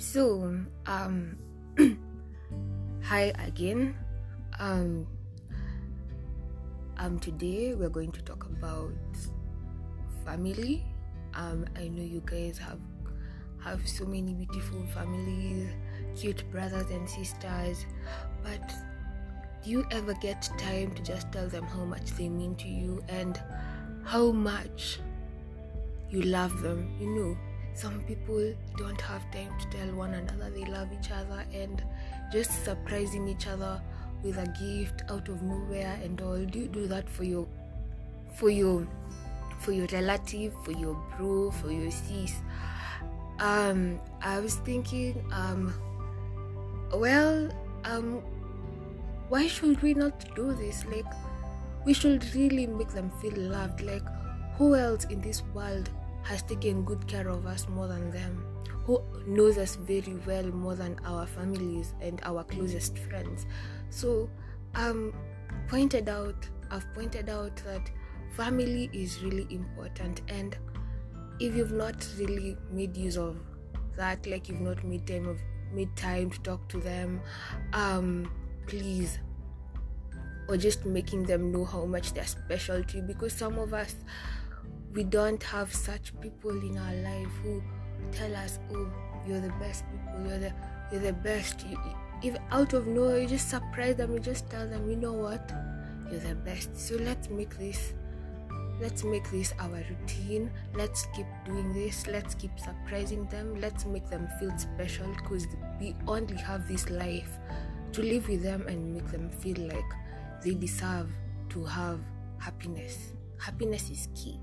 So, um, hi again. Um, um, today we're going to talk about family. Um, I know you guys have have so many beautiful families, cute brothers and sisters, but you ever get time to just tell them how much they mean to you and how much you love them? You know, some people don't have time to tell one another they love each other and just surprising each other with a gift out of nowhere and all do you do that for your for your for your relative for your bro for your sis um i was thinking um well um why should we not do this? Like we should really make them feel loved. Like who else in this world has taken good care of us more than them, who knows us very well more than our families and our closest friends. So, um, pointed out, I've pointed out that family is really important, and if you've not really made use of that, like you've not made time of made time to talk to them, um, please or just making them know how much they're special to you because some of us we don't have such people in our life who tell us, "Oh, you're the best people. You're the you're the best." You, if out of nowhere you just surprise them, you just tell them, "You know what? You're the best." So let's make this let's make this our routine let's keep doing this let's keep surprising them let's make them feel special because we only have this life to live with them and make them feel like they deserve to have happiness. Happiness is key